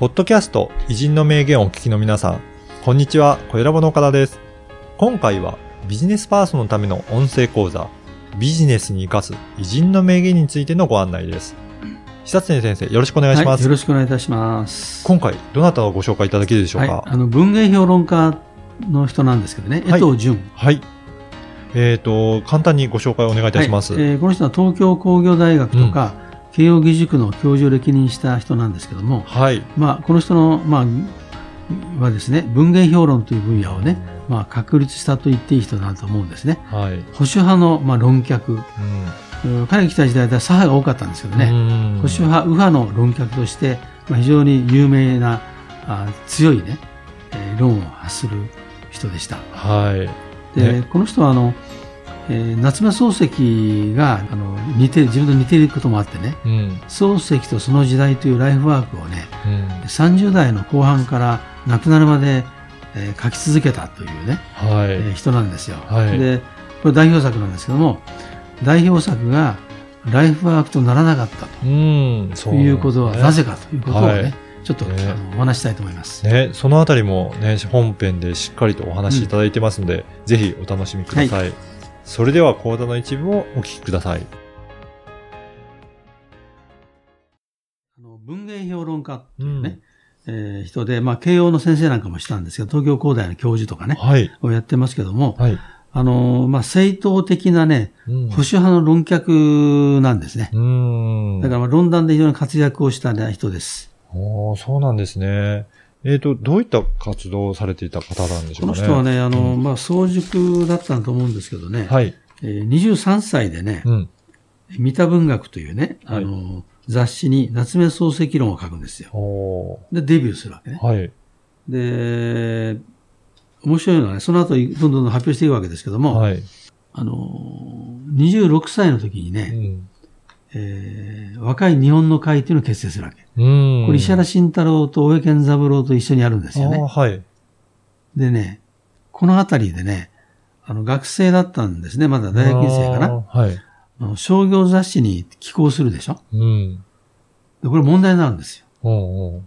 ポッドキャスト偉人の名言をお聞きの皆さん、こんにちは、小ラボの岡田です。今回はビジネスパーソンのための音声講座、ビジネスに生かす偉人の名言についてのご案内です。久常先生、よろしくお願いします。はい、よろしくお願いいたします。今回、どなたをご紹介いただけるでしょうか、はい、あの文芸評論家の人なんですけどね、はい江藤淳。はい。えっ、と、簡単にご紹介をお願いいたします。はいえーこの人は東京工業大学とか、慶應義塾の教授を歴任した人なんですけども、はい。まあ、この人の、まあ、はですね、文芸評論という分野をね、まあ、確立したと言っていい人だと思うんですね。はい。保守派の、まあ、論客、うん。うん彼が来た時代では左派が多かったんですけどね、うん保守派、右派の論客として、まあ、非常に有名なあ強いね、えー論を発する人でした。はい。で、ねこの人はあの、えー夏目漱石があの似てる自分と似ていることもあってねうん。漱石とその時代というライフワークをねうん。30代の後半から亡くなるまで、えー書き続けたというね、はい。えー人なんですよ。はいでこれ代表作なんですけども代表作がライフワークとならなかったとうん。そいうことはなぜかということをね、はいちょっと、ねお話ししたいと思います。ね、そのあたりもね、本編でしっかりとお話しいただいてますので、ぜひお楽しみください。それでは講座の一部をお聞きください。あの文芸評論家っていうね、えー人で、まあ、慶応の先生なんかもしたんですけど、東京工大の教授とかね、はい。をやってますけども、はい。あのーまあ、正統的なね、うん保守派の論客なんですね。うーん。だから、まあ論壇で非常に活躍をした、ね、人です。おーそうなんですね。えっ、と、どういった活動をされていた方なんでしょうかね？この人はね、あのーうんまあ、早熟だったと思うんですけどね、はい。えー23歳でね、うん。三田文学というね、はいあのー雑誌に夏目漱石論を書くんですよ。おで、デビューするわけねー。はい。で、面白いのはね、その後どんどんどん発表していくわけですけども、はい。あのー、26歳の時にうね、ん。えー若い日本の会っていうのを結成するわけ。うん。これ石原慎太郎と大江健三郎と一緒にやるんですよね。はい。でね、このあたりでね、あの学生だったんですね。まだ大学院生かな。はい。あの商業雑誌に寄稿するでしょ。うん。で、これ問題になるんですよ。おうおう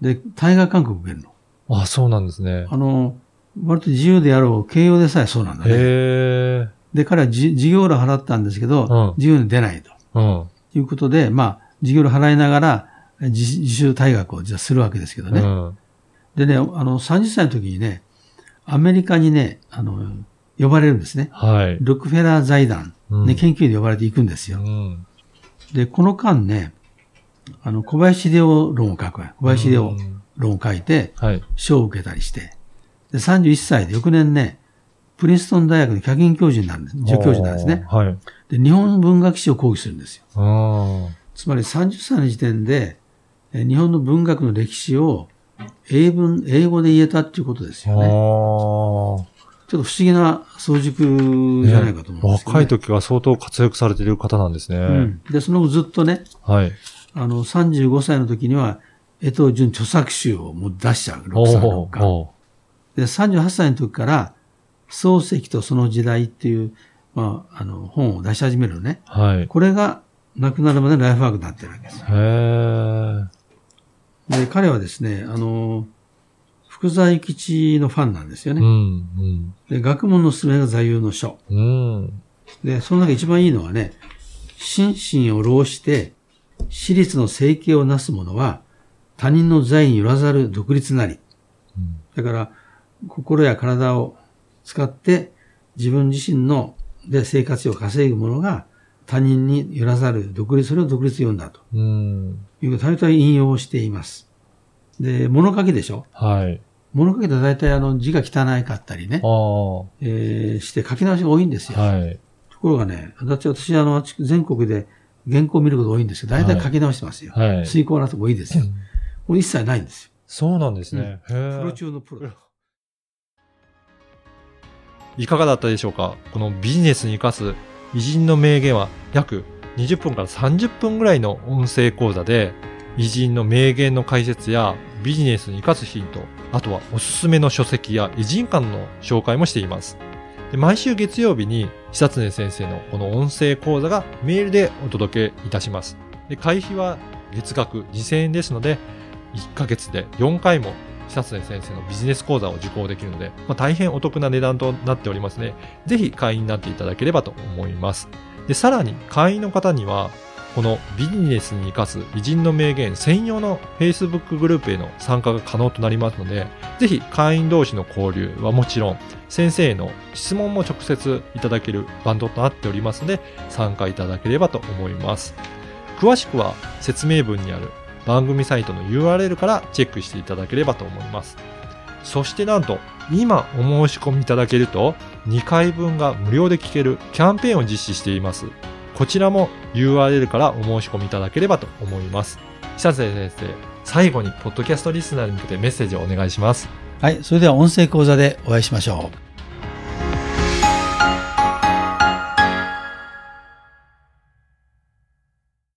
で、対外勧告受けるの。あ、そうなんですね。あの、割と自由でやろう、慶応でさえそうなんだね。へえ。で、彼はじ授業料払ったんですけど、うん授業に出ないと。うん。ということで、まあ、授業料払いながら、自自主退学をじゃあするわけですけどね。うん。でね、あの、30歳の時にね、アメリカにね、あの、呼ばれるんですね。はい。ロックフェラー財団、うんね、研究員で呼ばれていくんですよ。うん。で、この間ね、あの、小林秀夫論を書くわ小林秀夫うん論を書いて、はい。賞を受けたりして、で、31歳で翌年ね、プリンストン大学の客員教授になるんです。助教授なんですね。はい。で、日本文学史を講義するんですよ。あつまり30歳の時点で、え日本の文学の歴史を英文、英語で言えたっていうことですあ。よね。ちあょっと不思議な早熟あ。じゃないかと思うんですけど、ね若い時は相当活躍されている方なんですね。うん。で、その後ずっとね、はい。あの、35歳の時には、江藤淳著作集をもう出しちゃう。6歳のか。おで、38歳の時から、漱石とその時代っていう、まあ、あの、本を出し始めるのね。はい。これが、亡くなるまでのライフワークになってるわけですよ。へえ。で、彼はですね、あの、福沢諭吉のファンなんですようね。ん。で、学問のすめが座右の書。うん。うん。で、その中一番いいのはね、心身を労して、私立の生計をなす者は、他人の財によらざる独立なり。うんだから、心や体を使って、自分自身の、で生活費を稼ぐ者が、他人によらざる独立、それを独立言うんだとうん。いう、たびたび引用をしています。で、物書きでしょ？はい。物書きで大体あの字が汚いかったりねあ、あ。えーして書き直しが多いんですよ。はい。ところがね、だって私あの、全国で原稿を見ること多いんですけど、大体書き直してますよ。はい。遂行なとこ多いですよ。これ一切ないんですよ。そうなんですね。へプロえ。中のプロ。いかがだったでしょうか？このビジネスに生かす偉人の名言は約20分から30分ぐらいの音声講座で偉人の名言の解説やビジネスに生かすヒント、あとはおすすめの書籍や偉人館の紹介もしています。で毎週月曜日に久常先生のこの音声講座がメールでお届けいたします。で会費は月額2000円ですので、1ヶ月で4回も久常先生のビジネス講座を受講できるので、まあ、大変お得な値段となっておりますね。ぜひ会員になっていただければと思います。で、さらに会員の方には、このビジネスに生かす偉人の名言専用の Facebook グループへの参加が可能となりますので、ぜひ会員同士の交流はもちろん、先生への質問も直接いただけるバンドとなっておりますので、参加いただければと思います。詳しくは説明文にある番組サイトの URL からチェックしていただければと思います。そしてなんと、今お申し込みいただけると、2回分が無料で聞けるキャンペーンを実施しています。こちらも URL からお申し込みいただければと思います。久瀬先生、最後にポッドキャストリスナーに向けてメッセージをお願いします。はい、それでは音声講座でお会いしましょう。